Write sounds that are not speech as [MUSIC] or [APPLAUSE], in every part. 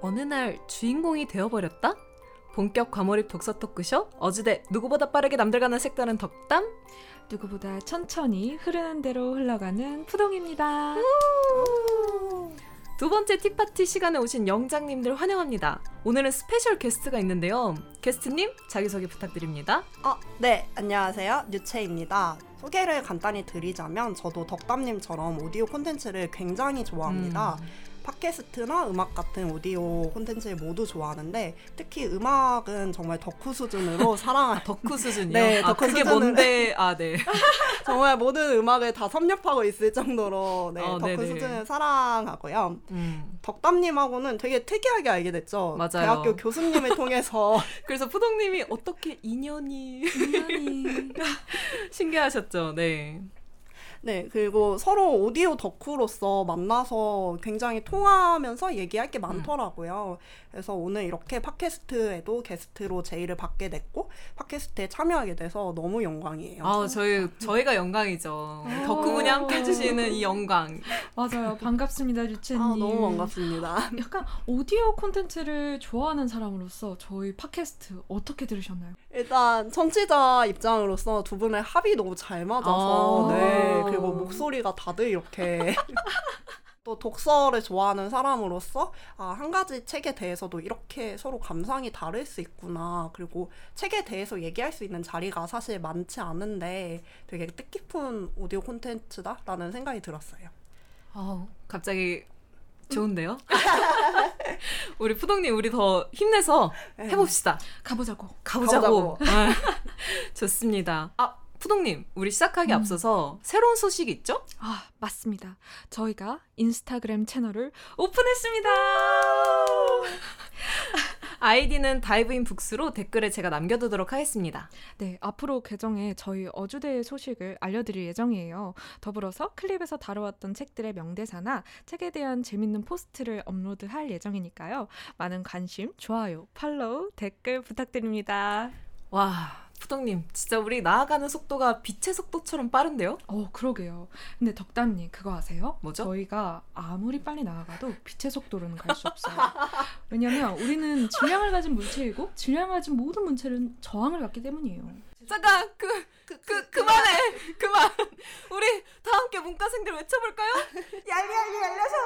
어느 날 주인공이 되어버렸다? 본격 과몰입 독서 토크쇼 어주대 누구보다 빠르게 남들과는 색다른 덕담 누구보다 천천히 흐르는 대로 흘러가는 푸동입니다. 두 번째 tea party 시간에 오신 영장님들 환영합니다. 오늘은 스페셜 게스트가 있는데요. 게스트님 자기소개 부탁드립니다. 어, 네, 안녕하세요. 유채입니다. 소개를 간단히 드리자면 저도 덕담님처럼 오디오 콘텐츠를 굉장히 좋아합니다. 음. 팟캐스트나 음악 같은 오디오 콘텐츠를 모두 좋아하는데 특히 음악은 정말 덕후 수준으로 [LAUGHS] 사랑할 덕후 수준이요? 네, 아, 덕후 그게 수준은- 뭔데? 아, 네. [LAUGHS] 정말 모든 음악을 다 섭렵하고 있을 정도로 네, 어, 덕후 네네. 수준을 사랑하고요. 음. 덕담님하고는 되게 특이하게 알게 됐죠. 맞아요. 대학교 교수님을 통해서 [LAUGHS] 그래서 푸동님이 어떻게 인연이 인연이 신기하셨죠? 네. 네, 그리고 서로 오디오 덕후로서 만나서 굉장히 통하면서 얘기할 게 많더라고요. 그래서 오늘 이렇게 팟캐스트에도 게스트로 제의를 받게 됐고, 팟캐스트에 참여하게 돼서 너무 영광이에요. 아, 저희 저희가 영광이죠. 덕후 분양 해주시는 이 영광. 맞아요. 반갑습니다, 유채님. 아, 너무 반갑습니다. 약간 오디오 콘텐츠를 좋아하는 사람으로서 저희 팟캐스트 어떻게 들으셨나요? 일단 청취자 입장으로서 두 분의 합이 너무 잘 맞아서, 아. 네, 그리고 목소리가 다들 이렇게. [LAUGHS] 또 독서를 좋아하는 사람으로서 아, 한 가지 책에 대해서도 이렇게 서로 감상이 다를 수 있구나. 그리고 책에 대해서 얘기할 수 있는 자리가 사실 많지 않은데 되게 뜻깊은 오디오 콘텐츠다라는 생각이 들었어요. 아우, 갑자기 좋은데요? [LAUGHS] 우리 푸동님, 우리 더 힘내서 해봅시다. 가보자고. 가보자고. 아, [LAUGHS] 좋습니다. 아, 푸동님, 우리 시작하기 음. 앞서서 새로운 소식이 있죠? 아, 맞습니다. 저희가 인스타그램 채널을 오픈했습니다. [LAUGHS] 아이디는 dive in books로 댓글에 제가 남겨두도록 하겠습니다. 네, 앞으로 계정에 저희 어주대의 소식을 알려드릴 예정이에요. 더불어서 클립에서 다뤄왔던 책들의 명대사나 책에 대한 재밌는 포스트를 업로드할 예정이니까요. 많은 관심, 좋아요, 팔로우, 댓글 부탁드립니다. 와, 푸동님, 진짜 우리 나아가는 속도가 빛의 속도처럼 빠른데요? 어, 그러게요. 근데 덕담님 그거 아세요? 뭐죠? 저희가 아무리 빨리 나아가도 빛의 속도로는 갈 수 없어요. [LAUGHS] 왜냐면 우리는 질량을 가진 물체이고 질량을 가진 모든 물체는 저항을 갖기 때문이에요. 잠깐, 그, 그, 그, 그만해! 그만! 우리 다 함께 문과생들 외쳐볼까요? [LAUGHS] 얄리얄리 얄려서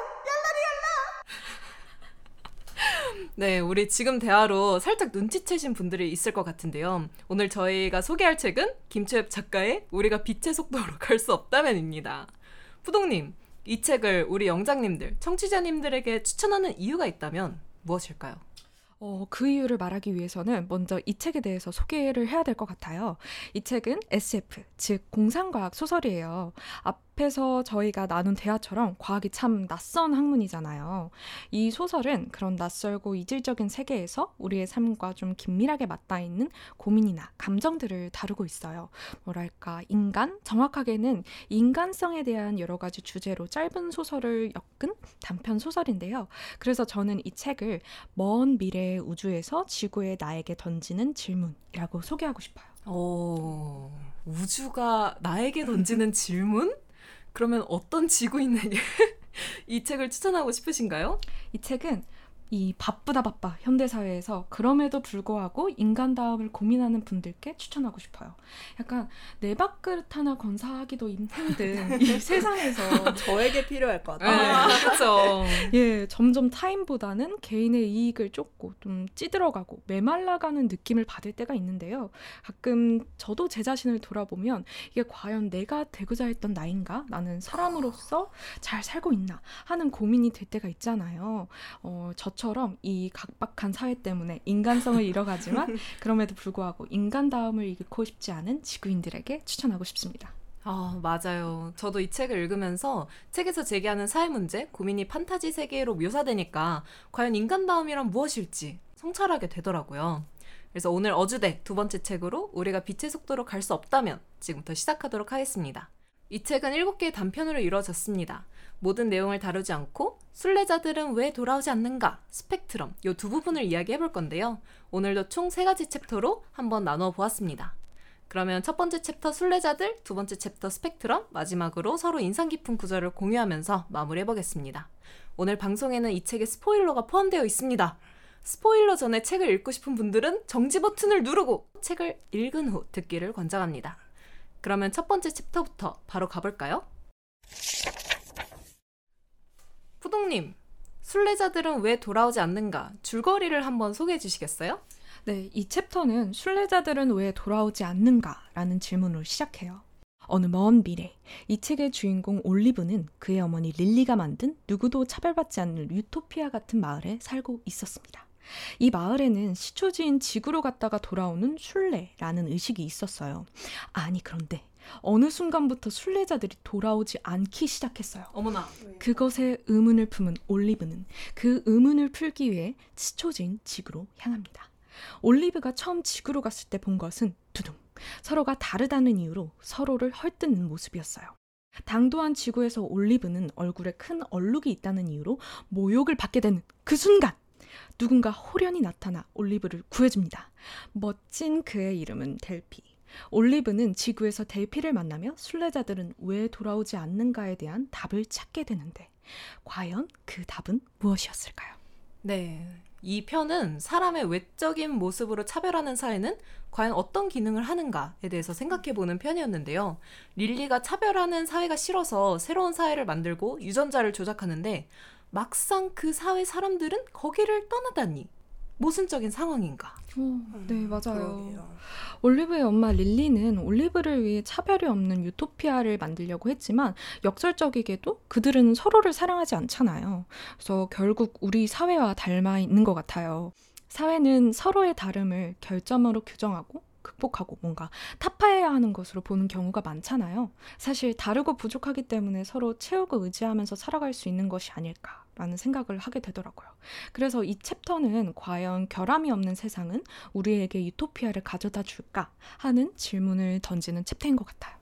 [LAUGHS] 네, 우리 지금 대화로 살짝 눈치채신 분들이 있을 것 같은데요. 오늘 저희가 소개할 책은 김채엽 작가의 우리가 빛의 속도로 [LAUGHS] 갈 수 없다면입니다. 푸동님, 이 책을 우리 영장님들, 청취자님들에게 추천하는 이유가 있다면 무엇일까요? 어, 그 이유를 말하기 위해서는 먼저 이 책에 대해서 소개를 해야 될 것 같아요. 이 책은 SF, 즉 공상과학 소설이에요. 앞에서 저희가 나눈 대화처럼 과학이 참 낯선 학문이잖아요. 이 소설은 그런 낯설고 이질적인 세계에서 우리의 삶과 좀 긴밀하게 맞닿아 있는 고민이나 감정들을 다루고 있어요. 뭐랄까, 인간? 정확하게는 인간성에 대한 여러 가지 주제로 짧은 소설을 엮은 단편 소설인데요. 그래서 저는 이 책을 먼 미래 의 우주에서 지구에 나에게 던지는 질문이라고 소개하고 싶어요. 오, 우주가 나에게 던지는 질문? 그러면 어떤 지구인에게 [LAUGHS] 이 책을 추천하고 싶으신가요? 이 책은 이 바쁘다 바빠 현대사회에서 그럼에도 불구하고 인간다움을 고민하는 분들께 추천하고 싶어요. 약간 내 밥그릇 하나 건사하기도 힘든 이 [LAUGHS] 세상에서 저에게 필요할 것 같아요. 네, 그렇죠. [LAUGHS] 예, 점점 타인보다는 개인의 이익을 쫓고 좀 찌들어가고 메말라가는 느낌을 받을 때가 있는데요. 가끔 저도 제 자신을 돌아보면 이게 과연 내가 되고자 했던 나인가? 나는 사람으로서 잘 살고 있나? 하는 고민이 될 때가 있잖아요. 어, 저 처럼 이 각박한 사회 때문에 인간성을 [LAUGHS] 잃어가지만 그럼에도 불구하고 인간다움을 잃고 싶지 않은 지구인들에게 추천하고 싶습니다. 아, 맞아요. 저도 이 책을 읽으면서 책에서 제기하는 사회 문제, 고민이 판타지 세계로 묘사되니까 과연 인간다움이란 무엇일지 성찰하게 되더라고요. 그래서 오늘 어주대 두 번째 책으로 우리가 빛의 속도로 갈 수 없다면 지금부터 시작하도록 하겠습니다. 이 책은 7개의 단편으로 이루어졌습니다. 모든 내용을 다루지 않고 순례자들은 왜 돌아오지 않는가, 스펙트럼 이두 부분을 이야기해 볼 건데요. 오늘도 총 세 가지 챕터로 한번 나눠 보았습니다. 그러면 첫 번째 챕터 순례자들, 두 번째 챕터 스펙트럼, 마지막으로 서로 인상 깊은 구절을 공유하면서 마무리해 보겠습니다. 오늘 방송에는 이 책의 스포일러가 포함되어 있습니다. 스포일러 전에 책을 읽고 싶은 분들은 정지 버튼을 누르고 책을 읽은 후 듣기를 권장합니다. 그러면 첫 번째 챕터부터 바로 가볼까요? 푸동님, 순례자들은 왜 돌아오지 않는가? 줄거리를 한번 소개해 주시겠어요? 네, 이 챕터는 순례자들은 왜 돌아오지 않는가라는 질문으로 시작해요. 어느 먼 미래, 이 책의 주인공 올리브는 그의 어머니 릴리가 만든 누구도 차별받지 않는 유토피아 같은 마을에 살고 있었습니다. 이 마을에는 시초지인 지구로 갔다가 돌아오는 순례라는 의식이 있었어요. 아니, 그런데 어느 순간부터 순례자들이 돌아오지 않기 시작했어요. 어머나. 그것에 의문을 품은 올리브는 그 의문을 풀기 위해 시초지인 지구로 향합니다. 올리브가 처음 지구로 갔을 때 본 것은 두둥 서로가 다르다는 이유로 서로를 헐뜯는 모습이었어요. 당도한 지구에서 올리브는 얼굴에 큰 얼룩이 있다는 이유로 모욕을 받게 되는 그 순간 누군가 호련히 나타나 올리브를 구해줍니다. 멋진 그의 이름은 델피. 올리브는 지구에서 델피를 만나며 순례자들은 왜 돌아오지 않는가에 대한 답을 찾게 되는데 과연 그 답은 무엇이었을까요? 네. 이 편은 사람의 외적인 모습으로 차별하는 사회는 과연 어떤 기능을 하는가에 대해서 생각해 보는 편이었는데요. 릴리가 차별하는 사회가 싫어서 새로운 사회를 만들고 유전자를 조작하는데 막상 그 사회 사람들은 거기를 떠나다니 모순적인 상황인가? 오, 네, 맞아요. 그러게요. 올리브의 엄마 릴리는 올리브를 위해 차별이 없는 유토피아를 만들려고 했지만 역설적이게도 그들은 서로를 사랑하지 않잖아요. 그래서 결국 우리 사회와 닮아 있는 것 같아요. 사회는 서로의 다름을 결점으로 규정하고 극복하고 뭔가 타파해야 하는 것으로 보는 경우가 많잖아요. 사실 다르고 부족하기 때문에 서로 채우고 의지하면서 살아갈 수 있는 것이 아닐까 라는 생각을 하게 되더라고요. 그래서 이 챕터는 과연 결함이 없는 세상은 우리에게 유토피아를 가져다 줄까 하는 질문을 던지는 챕터인 것 같아요.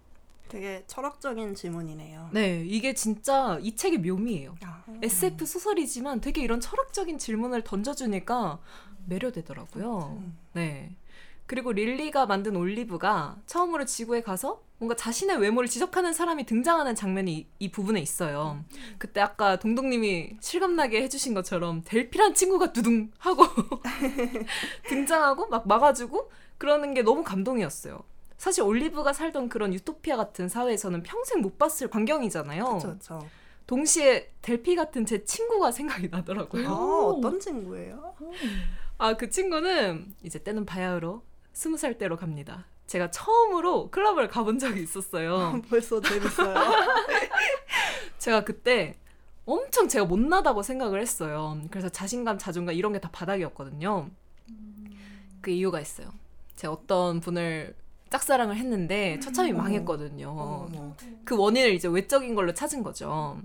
되게 철학적인 질문이네요. 네, 이게 진짜 이 책의 묘미예요. 아, SF 소설이지만 되게 이런 철학적인 질문을 던져주니까 매료되더라고요. 음. 네. 그리고 릴리가 만든 올리브가 처음으로 지구에 가서 뭔가 자신의 외모를 지적하는 사람이 등장하는 장면이 이, 이 부분에 있어요. 그때 아까 동동님이 실감나게 해주신 것처럼 델피란 친구가 두둥 하고 [LAUGHS] 등장하고 막 막아주고 그러는 게 너무 감동이었어요. 사실 올리브가 살던 그런 유토피아 같은 사회에서는 평생 못 봤을 광경이잖아요. 그렇죠. 동시에 델피 같은 제 친구가 생각이 아, 나더라고요. 어떤 친구예요? 아, 그 친구는 이제 때는 바야흐로 스무 살 때로 갑니다. 제가 처음으로 클럽을 가본 적이 있었어요. 벌써 재밌어요. [LAUGHS] 제가 그때 엄청 제가 못나다고 생각을 했어요. 그래서 자신감, 자존감 이런 게 다 바닥이었거든요. 그 이유가 있어요. 제가 어떤 분을 짝사랑을 했는데 처참히. 망했거든요. 그 원인을 이제 외적인 걸로 찾은 거죠.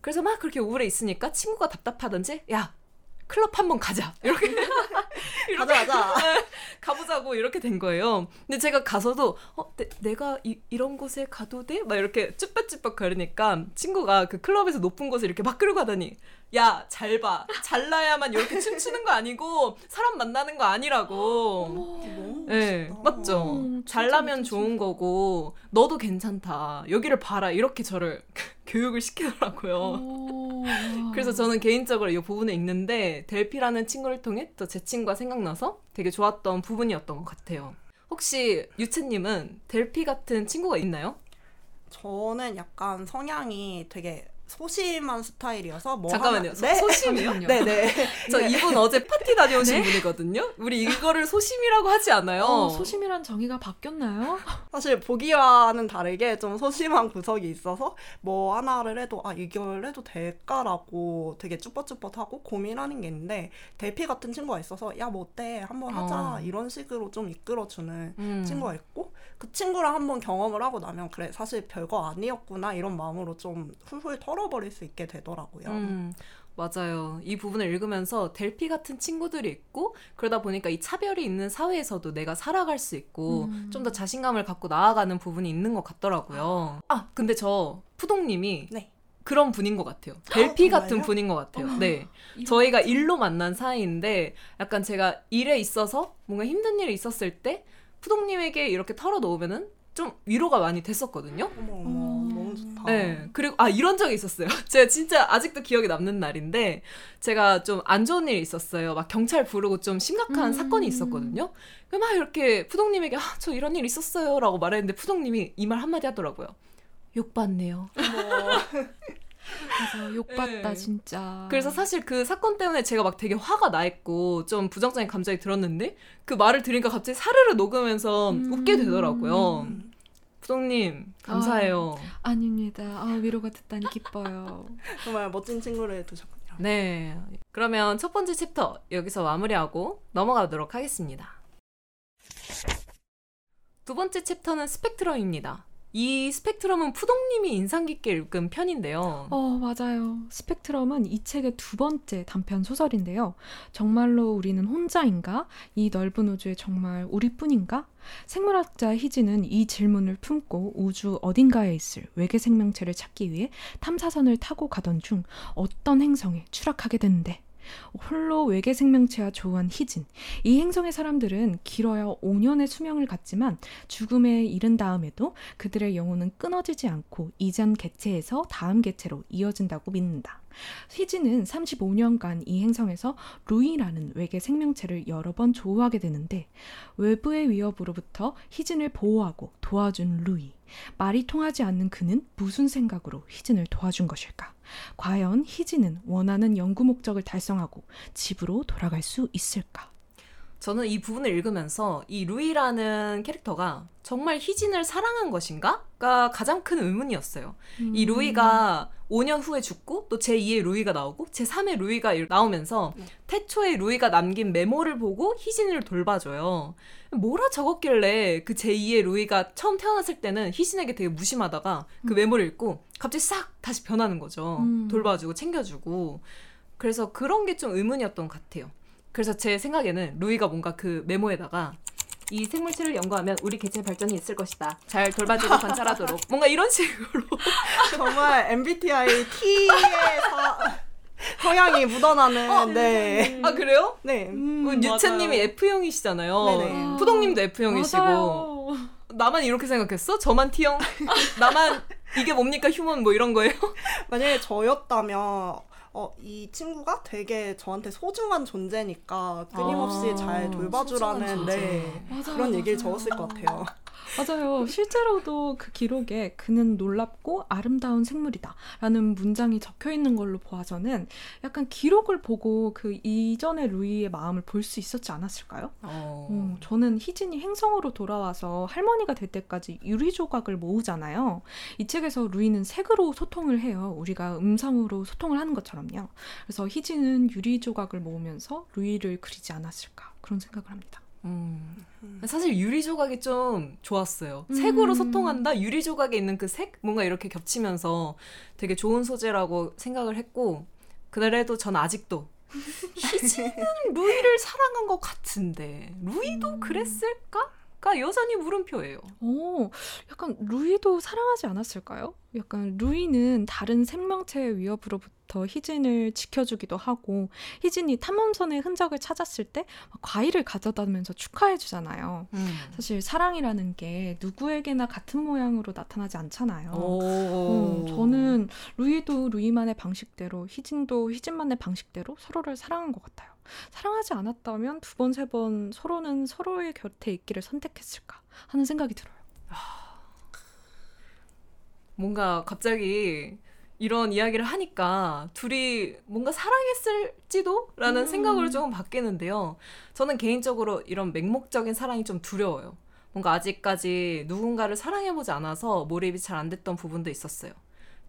그래서 막 그렇게 우울해 있으니까 친구가 답답하던지 야 클럽 한번 가자 이렇게 [LAUGHS] 가자 가자. [LAUGHS] 가보자고 이렇게 된 거예요. 근데 제가 가서도 어 내, 가 이, 이런 곳에 가도 돼? 막 이렇게 쭈뼛쭈뼛 거리니까 친구가 그 클럽에서 높은 곳에 이렇게 막 끌고 가더니 야 잘 봐. 잘나야만 이렇게 춤추는 거 아니고 사람 만나는 거 아니라고. 너무 네. 맞죠. 음, 잘나면 멋진 좋은 거고 너도 괜찮다. 여기를 봐라. 이렇게 저를 [LAUGHS] 교육을 시키더라고요. 그래서 저는 개인적으로 이 부분을 읽는데 델피라는 친구를 통해 또 제 친구가 생각나서 되게 좋았던 부분이었던 것 같아요. 혹시 유채님은 델피 같은 친구가 있나요? 저는 약간 성향이 되게 소심한 스타일이어서 뭐 잠깐만요. 하나- 소- 네. 소심이요? 네네. [LAUGHS] [LAUGHS] 저 이분 어제 파티 다녀오신 분이거든요. 우리 이거를 소심이라고 하지 않아요. 어, 소심이란 정의가 바뀌었나요? [LAUGHS] 사실 보기와는 다르게 좀 소심한 구석이 있어서 뭐 하나를 해도 아 이걸 해도 될까라고 되게 쭈뼛쭈뼛하고 고민하는 게 있는데 대피 같은 친구가 있어서 야 뭐 어때 한번 하자 어. 이런 식으로 좀 이끌어주는 음. 친구가 있고 그 친구랑 한번 경험을 하고 나면 그래 사실 별거 아니었구나 이런 마음으로 좀 훌훌 털어버릴 수 있게 되더라고요. 음, 맞아요. 이 부분을 읽으면서 델피 같은 친구들이 있고 그러다 보니까 이 차별이 있는 사회에서도 내가 살아갈 수 있고 음. 좀더 자신감을 갖고 나아가는 부분이 있는 것 같더라고요. 아, 근데 저 푸동님이 네. 그런 분인 것 같아요. 델피 정말요? 같은 분인 것 같아요. 어머. 네. 저희가 일로 만난 사이인데 약간 제가 일에 있어서 뭔가 힘든 일이 있었을 때 푸동님에게 이렇게 털어놓으면은 좀 위로가 많이 됐었거든요. 어머 어머 어. 너무 좋다. 네. 그리고, 아, 이런 적이 있었어요. [LAUGHS] 제가 진짜 아직도 기억에 남는 날인데, 제가 좀 안 좋은 일이 있었어요. 막 경찰 부르고 좀 심각한 음. 사건이 있었거든요. 그막 이렇게 푸동님에게, 아, 저 이런 일 있었어요. 라고 말했는데, 푸동님이 이 말 한마디 하더라고요. 욕 받네요. 맞아 [LAUGHS] 욕받다 네. 진짜. 그래서 사실 그 사건 때문에 제가 막 되게 화가 나 있고 좀 부정적인 감정이 들었는데 그 말을 들으니까 갑자기 사르르 녹으면서 음. 웃게 되더라고요. 음. 푸동님 감사해요. 아닙니다. 아 위로가 됐다니 기뻐요. [LAUGHS] 정말 멋진 친구를 두셨군요. 네. 그러면 첫 번째 챕터 여기서 마무리하고 넘어가도록 하겠습니다. 두 번째 챕터는 스펙트럼입니다. 이 스펙트럼은 푸동님이 인상 깊게 읽은 편인데요. 어, 맞아요. 스펙트럼은 이 책의 두 번째 단편 소설인데요. 정말로 우리는 혼자인가? 이 넓은 우주에 정말 우리뿐인가? 생물학자 희진은 이 질문을 품고 우주 어딘가에 있을 외계 생명체를 찾기 위해 탐사선을 타고 가던 중 어떤 행성에 추락하게 되는데 홀로 외계 생명체와 조우한 희진. 이 행성의 사람들은 길어야 5년의 수명을 갖지만 죽음에 이른 다음에도 그들의 영혼은 끊어지지 않고 이전 개체에서 다음 개체로 이어진다고 믿는다. 희진은 35년간 이 행성에서 루이라는 외계 생명체를 여러 번 조우하게 되는데 외부의 위협으로부터 희진을 보호하고 도와준 루이. 말이 통하지 않는 그는 무슨 생각으로 희진을 도와준 것일까? 과연 희진은 원하는 연구 목적을 달성하고 집으로 돌아갈 수 있을까? 저는 이 부분을 읽으면서 이 루이라는 캐릭터가 정말 희진을 사랑한 것인가?가 가장 큰 의문이었어요. 음. 이 루이가 5년 후에 죽고 또 제2의 루이가 나오고 제3의 루이가 이- 나오면서 네. 태초에 루이가 남긴 메모를 보고 희진을 돌봐줘요. 뭐라 적었길래 그 제2의 루이가 처음 태어났을 때는 희진에게 되게 무심하다가 그 음. 메모를 읽고 갑자기 싹 다시 변하는 거죠. 음. 돌봐주고 챙겨주고. 그래서 그런 게 좀 의문이었던 것 같아요. 그래서 제 생각에는 루이가 뭔가 그 메모에다가 이 생물체를 연구하면 우리 개체 발전이 있을 것이다. 잘 돌봐주고 관찰하도록. [LAUGHS] 뭔가 이런 식으로. 정말 MBTI T의 사, 성향이 묻어나는 어, 네. 아 그래요? 네. 음, 유채님이 맞아요. F형이시잖아요. 네네. 푸동님도 F형이시고. 맞아요. 나만 이렇게 생각했어? 저만 T형? 나만 이게 뭡니까 휴먼 뭐 이런 거예요? [LAUGHS] 만약에 저였다면 어, 이 친구가 되게 저한테 소중한 존재니까 끊임없이 아, 잘 돌봐주라는 네, 맞아요, 그런 얘기를 맞아요. 적었을 것 같아요. 맞아요. 실제로도 그 기록에 그는 놀랍고 아름다운 생물이다. 라는 문장이 적혀 있는 걸로 보아서는 약간 기록을 보고 그 이전의 루이의 마음을 볼 수 있었지 않았을까요? 어. 어, 저는 희진이 행성으로 돌아와서 할머니가 될 때까지 유리 조각을 모으잖아요. 이 책에서 루이는 색으로 소통을 해요. 우리가 음성으로 소통을 하는 것처럼요. 그래서 희진은 유리 조각을 모으면서 루이를 그리지 않았을까 그런 생각을 합니다. 음. 음. 사실 유리 조각이 좀 좋았어요. 음. 색으로 소통한다. 유리 조각에 있는 그 색 뭔가 이렇게 겹치면서 되게 좋은 소재라고 생각을 했고 그래도 전 아직도 [LAUGHS] 희진은 루이를 사랑한 것 같은데 루이도 음. 그랬을까? 가 여전히 물음표예요. 오, 약간 루이도 사랑하지 않았을까요? 약간 루이는 다른 생명체의 위협으로부터 희진을 지켜주기도 하고 희진이 탐험선의 흔적을 찾았을 때 과일을 가져다면서 축하해주잖아요. 음. 사실 사랑이라는 게 누구에게나 같은 모양으로 나타나지 않잖아요. 오. 음, 저는 루이도 루이만의 방식대로 희진도 희진만의 방식대로 서로를 사랑한 것 같아요. 사랑하지 않았다면 두 번, 세 번 서로는 서로의 곁에 있기를 선택했을까 하는 생각이 들어요. 뭔가 갑자기 이런 이야기를 하니까 둘이 뭔가 사랑했을지도? 라는 음. 생각으로 조금 바뀌는데요. 저는 개인적으로 이런 맹목적인 사랑이 좀 두려워요. 뭔가 아직까지 누군가를 사랑해보지 않아서 몰입이 잘 안 됐던 부분도 있었어요.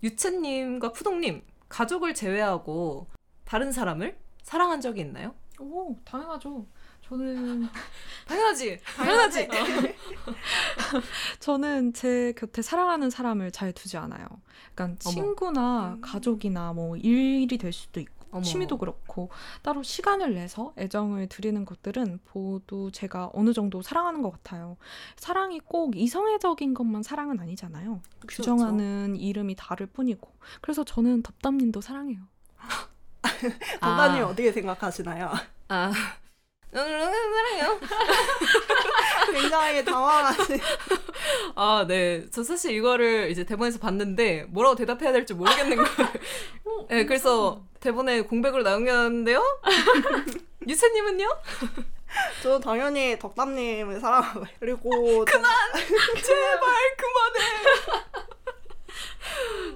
유채님과 푸동님, 가족을 제외하고 다른 사람을 사랑한 적이 있나요? 오, 당연하죠. 저는 [LAUGHS] 당연하지! 당연하지! [LAUGHS] 저는 제 곁에 사랑하는 사람을 잘 두지 않아요. 그러니까 어머. 친구나 음. 가족이나 뭐 일이 될 수도 있고 어머. 취미도 그렇고 따로 시간을 내서 애정을 드리는 것들은 모두 제가 어느 정도 사랑하는 것 같아요. 사랑이 꼭 이성애적인 것만 사랑은 아니잖아요. 그쵸, 규정하는 이름이 다를 뿐이고. 그래서 저는 덥담님도 사랑해요. [LAUGHS] [LAUGHS] 동단님 아. 어떻게 생각하시나요? 아, 사랑해요. [LAUGHS] 굉장히 당황하시. [LAUGHS] 아, 네. 저 사실 이거를 이제 대본에서 봤는데 뭐라고 대답해야 될지 모르겠는 거예요. 네, 그래서 대본에 공백으로 나온게는데요 유채님은요? 저 당연히 덕담님을 사랑하고 그리고 그만 제발 그만해.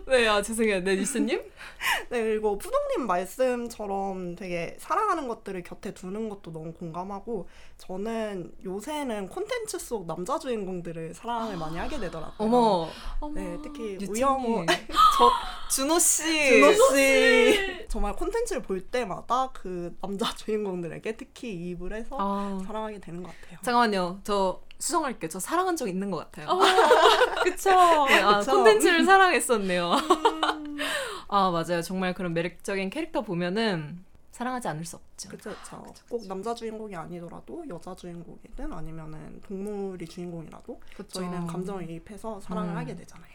네, 아 죄송해요. 네, 유채님. [LAUGHS] 네, 그리고 푸동님 말씀처럼 되게 사랑하는 것들을 곁에 두는 것도 너무 공감하고 저는 요새는 콘텐츠 속 남자 주인공들을 사랑을 많이 하게 되더라고요. 어머, 네, 특히. 우영우 [LAUGHS] 저 준호 씨. 준호 씨 정말 콘텐츠를 볼 때마다 그 남자 [LAUGHS] 주인공들에게 특히 이입을 해서 아, 사랑하게 되는 것 같아요. 잠깐만요. 저 수정할게요. 저 사랑한 적 있는 것 같아요. 어, [LAUGHS] 그쵸. 네, 아, 그쵸. 콘텐츠를 사랑했었네요. 음, [LAUGHS] 아, 맞아요. 정말 그런 매력적인 캐릭터 보면은 사랑하지 않을 수 없죠. 그쵸, 그쵸. 꼭 남자 주인공이 아니더라도 여자 주인공이든 아니면은 동물이 주인공이라도 그쵸. 저희는 감정이입해서 사랑을 음. 하게 되잖아요.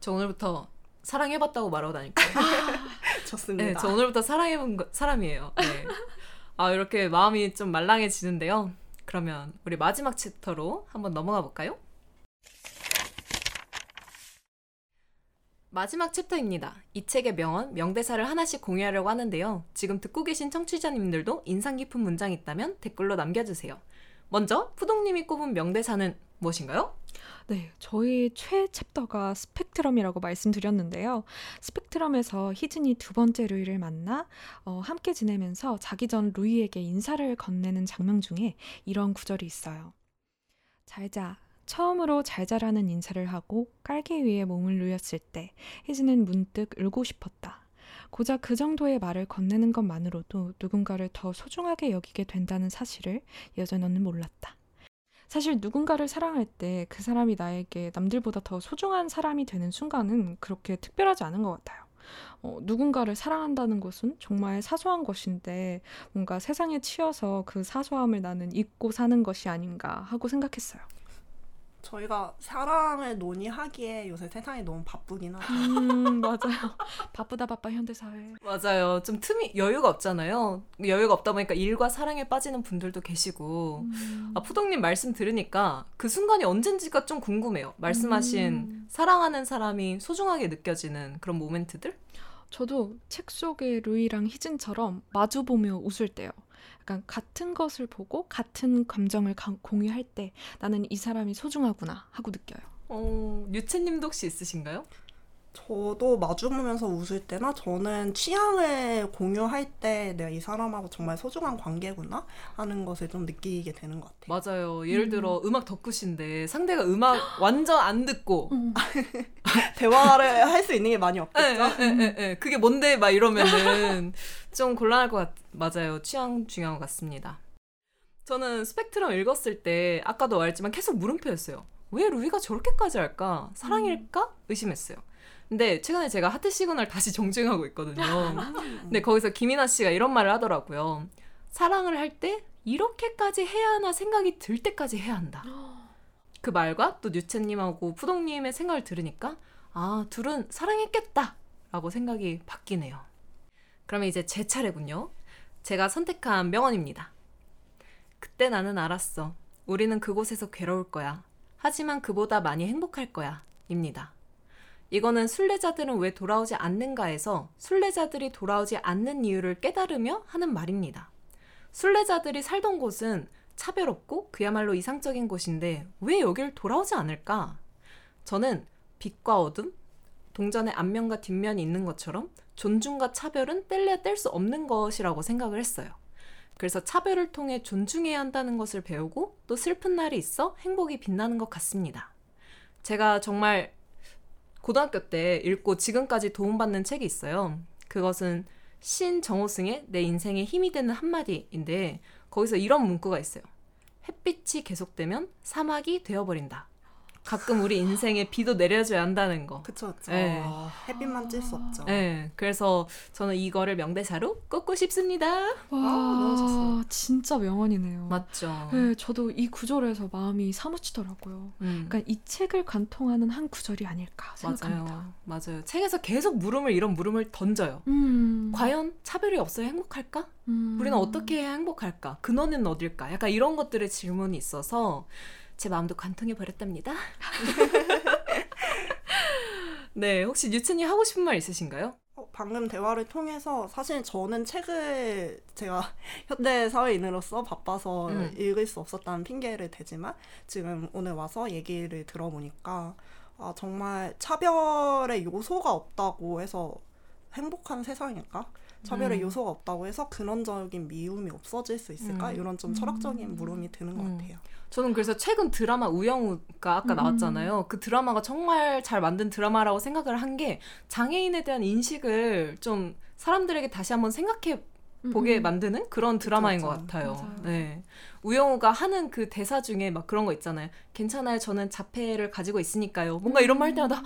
저 오늘부터 사랑해봤다고 말하고 다닐게요. [LAUGHS] 좋습니다. 네, 저 오늘부터 사랑해본 거- 사람이에요. 네. 아, 이렇게 마음이 좀 말랑해지는데요. 그러면 우리 마지막 챕터로 한번 넘어가 볼까요? 마지막 챕터입니다. 이 책의 명언, 명대사를 하나씩 공유하려고 하는데요. 지금 듣고 계신 청취자님들도 인상 깊은 문장이 있다면 댓글로 남겨주세요. 먼저 푸동님이 꼽은 명대사는 무엇인가요? 네, 저의 최애 챕터가 스펙트럼이라고 말씀드렸는데요. 스펙트럼에서 희진이 두 번째 루이를 만나 어, 함께 지내면서 자기 전 루이에게 인사를 건네는 장면 중에 이런 구절이 있어요. 잘 자. 처음으로 잘 자라는 인사를 하고 깔개 위에 몸을 누였을 때 희진은 문득 울고 싶었다. 고작 그 정도의 말을 건네는 것만으로도 누군가를 더 소중하게 여기게 된다는 사실을 여전히는 몰랐다. 사실 누군가를 사랑할 때 그 사람이 나에게 남들보다 더 소중한 사람이 되는 순간은 그렇게 특별하지 않은 것 같아요. 어, 누군가를 사랑한다는 것은 정말 사소한 것인데 뭔가 세상에 치여서 그 사소함을 나는 잊고 사는 것이 아닌가 하고 생각했어요. 저희가 사랑을 논의하기에 요새 세상이 너무 바쁘긴 하죠. 음, 맞아요. [LAUGHS] 바쁘다 바빠 현대 사회. 맞아요. 좀 틈이 여유가 없잖아요. 여유가 없다 보니까 일과 사랑에 빠지는 분들도 계시고 음. 아, 푸동님 말씀 들으니까 그 순간이 언젠지가 좀 궁금해요. 말씀하신 음. 사랑하는 사람이 소중하게 느껴지는 그런 모멘트들? 저도 책 속의 루이랑 희진처럼 마주보며 웃을 때요. 약간 같은 것을 보고 같은 감정을 가- 공유할 때 나는 이 사람이 소중하구나 하고 느껴요. 어, 유채님도 혹시 있으신가요? 저도 마주보면서 웃을 때나 저는 취향을 공유할 때 내가 이 사람하고 정말 소중한 관계구나 하는 것을 좀 느끼게 되는 것 같아요. 맞아요. 예를 들어 음 악 덕후신데 상대가 음악 [GASPS] 완전 안 듣고 [LAUGHS] 대화를 할 수 있는 게 많이 에, 없겠죠. 에, 에, 에, 에. 그게 뭔데 막 이러면은 [LAUGHS] 좀 곤란할 것 같, 맞아요. 취향 중요한 것 같습니다. 저는 스펙트럼 읽었을 때 아까도 말했지만 계속 물음표였어요. 왜 루이가 저렇게까지 할까? 사랑일까? 의심했어요. 근데 최근에 제가 하트 시그널 다시 [LAUGHS] 정주행하고 있거든요. 근데 거기서 김이나 씨가 이런 말을 하더라고요. 사랑을 할 때 이렇게까지 해야 하나 생각이 들 때까지 해야 한다. [GASPS] 그 말과 또 유채님하고 푸동님의 생각을 들으니까 아 둘은 사랑했겠다 라고 생각이 바뀌네요. 그러면 이제 제 차례군요. 제가 선택한 명언입니다. 그때 나는 알았어. 우리는 그곳에서 괴로울 거야. 하지만 그보다 많이 행복할 거야. 입니다. 이거는 순례자들은 왜 돌아오지 않는가에서 순례자들이 돌아오지 않는 이유를 깨달으며 하는 말입니다. 순례자들이 살던 곳은 차별 없고 그야말로 이상적인 곳인데 왜 여길 돌아오지 않을까? 저는 빛과 어둠, 동전의 앞면과 뒷면이 있는 것처럼 존중과 차별은 뗄래야 뗄 수 없는 것이라고 생각을 했어요. 그래서 차별을 통해 존중해야 한다는 것을 배우고 또 슬픈 날이 있어 행복이 빛나는 것 같습니다. 제가 정말 고등학교 때 읽고 지금까지 도움받는 책이 있어요. 그것은 신정호승의 내 인생에 힘이 되는 한마디인데 거기서 이런 문구가 있어요. 햇빛이 계속되면 사막이 되어버린다. 가끔 우리 인생에 비도 내려줘야 한다는 거. 그쵸, 그쵸. 네. 아, 햇빛만 찔 수 없죠. 네, 그래서 저는 이거를 명대사로 꽂고 싶습니다. 와, 너무 좋습니다. 진짜 명언이네요. 맞죠? 네, 저도 이 구절에서 마음이 사무치더라고요. 음, 그러니까 이 책을 관통하는 한 구절이 아닐까 생각합니다. 맞아요. 맞아요. 책에서 계속 물음을 이런 물음을 던져요. 음, 과연 차별이 없어야 행복할까? 음. 우리는 어떻게 해야 행복할까? 근원은 어딜까? 약간 이런 것들의 질문이 있어서 제 마음도 관통해 버렸답니다. [LAUGHS] 네, 혹시 뉴트님 하고 싶은 말 있으신가요? 어, 방금 대화를 통해서 사실 저는 책을 제가 [LAUGHS] 현대 사회인으로서 바빠서 음. 읽을 수 없었다는 핑계를 대지만 지금 오늘 와서 얘기를 들어보니까 아, 정말 차별의 요소가 없다고 해서 행복한 세상일까? 차별의 음. 요소가 없다고 해서 근원적인 미움이 없어질 수 있을까? 음. 이런 좀 철학적인 물음이 드는 것 음. 같아요. 저는 그래서 최근 드라마 우영우가 아까 음. 나왔잖아요. 그 드라마가 정말 잘 만든 드라마라고 생각을 한 게 장애인에 대한 인식을 좀 사람들에게 다시 한번 생각해 음, 보게 음. 만드는 그런 드라마인 것 그쵸. 같아요. 맞아요. 네. 우영우가 하는 그 대사 중에 막 그런 거 있잖아요. 괜찮아요. 저는 자폐를 가지고 있으니까요. 뭔가 이런 말 할 때마다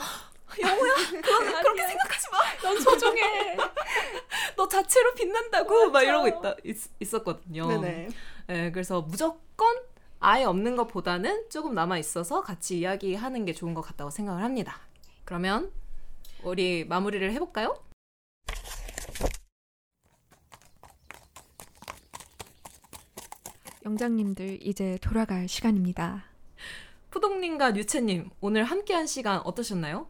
영우야, 그건 그렇게 생각하지 마. 넌 소중해. [LAUGHS] 너 자체로 빛난다고 막 이러고 있다 있, 었거든요 네네. 네, 그래서 무조건 아예 없는 것보다는 조금 남아 있어서 같이 이야기하는 게 좋은 것 같다고 생각을 합니다. 그러면 우리 마무리를 해볼까요? 영장님들 이제 돌아갈 시간입니다. 푸동님과 뉴채님 오늘 함께한 시간 어떠셨나요?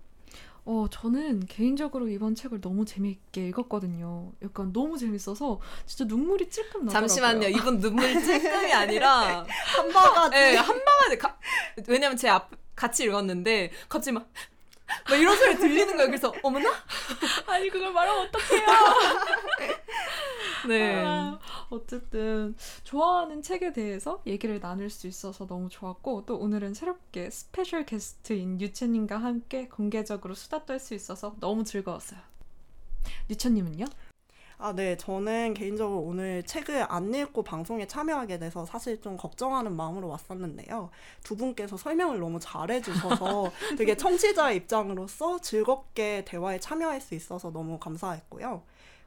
어, 저는 개인적으로 이번 책을 너무 재미있게 읽었거든요. 약간 너무 재밌어서 진짜 눈물이 찔끔 나더라고요. 잠시만요. 이분 눈물 찔끔이 아니라 [LAUGHS] 한 바가지. 네, 한 방에 가, 왜냐면 제 앞 같이 읽었는데 갑자기 막, [LAUGHS] 막 이런 소리 들리는 거예요. 그래서 어머나? 아니 그걸 말하면 어떡해요? [LAUGHS] 네. 아, 어쨌든 좋아하는 책에 대해서 얘기를 나눌 수 있어서 너무 좋았고 또 오늘은 새롭게 스페셜 게스트인 유채님과 함께 공개적으로 수다 떨 수 있어서 너무 즐거웠어요. 유채님은요? 아, 네. 저는 개인적으로 오늘 책을 안 읽고 방송에 참여하게 돼서 사실 좀 걱정하는 마음으로 왔었는데요. 두 분께서 설명을 너무 잘해주셔서 [LAUGHS] 되게 청취자의 입장으로서 즐겁게 대화에 참여할 수 있어서 너무 감사했고요.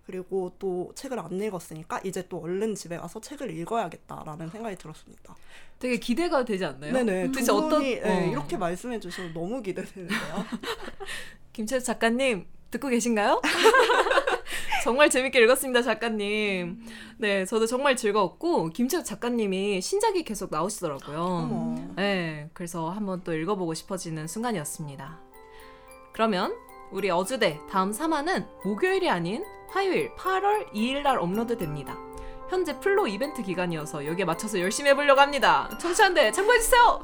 그리고 또 책을 안 읽었으니까 이제 또 얼른 집에 가서 책을 읽어야겠다라는 생각이 들었습니다. 되게 기대가 되지 않나요? 네네. 두 도대체 분이 어떤- 네, 어. 이렇게 말씀해 주셔서 너무 기대되는데요. [LAUGHS] 김채수 작가님 듣고 계신가요? [LAUGHS] 정말 재밌게 읽었습니다, 작가님. 네, 저도 정말 즐거웠고 김채수 작가님이 신작이 계속 나오시더라고요. 네, 그래서 한번 또 읽어보고 싶어지는 순간이었습니다. 그러면 우리 어주대 다음 3화는 목요일이 아닌 화요일 8월 2일 날 업로드됩니다. 현재 플로 이벤트 기간이어서 여기에 맞춰서 열심히 해보려고 합니다. 청취하는데 참고해주세요!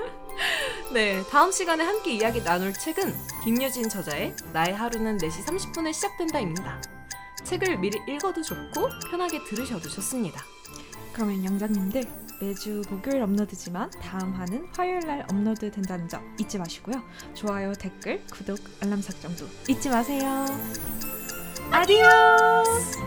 [LAUGHS] 네, 다음 시간에 함께 이야기 나눌 책은 김유진 저자의 나의 하루는 4시 30분에 시작된다입니다. 책을 미리 읽어도 좋고 편하게 들으셔도 좋습니다. 그러면 영장님들 매주 목요일 업로드지만 다음 화는 화요일 날 업로드 된다는 점 잊지 마시고요. 좋아요, 댓글, 구독, 알람 설정도 잊지 마세요. 아디오스!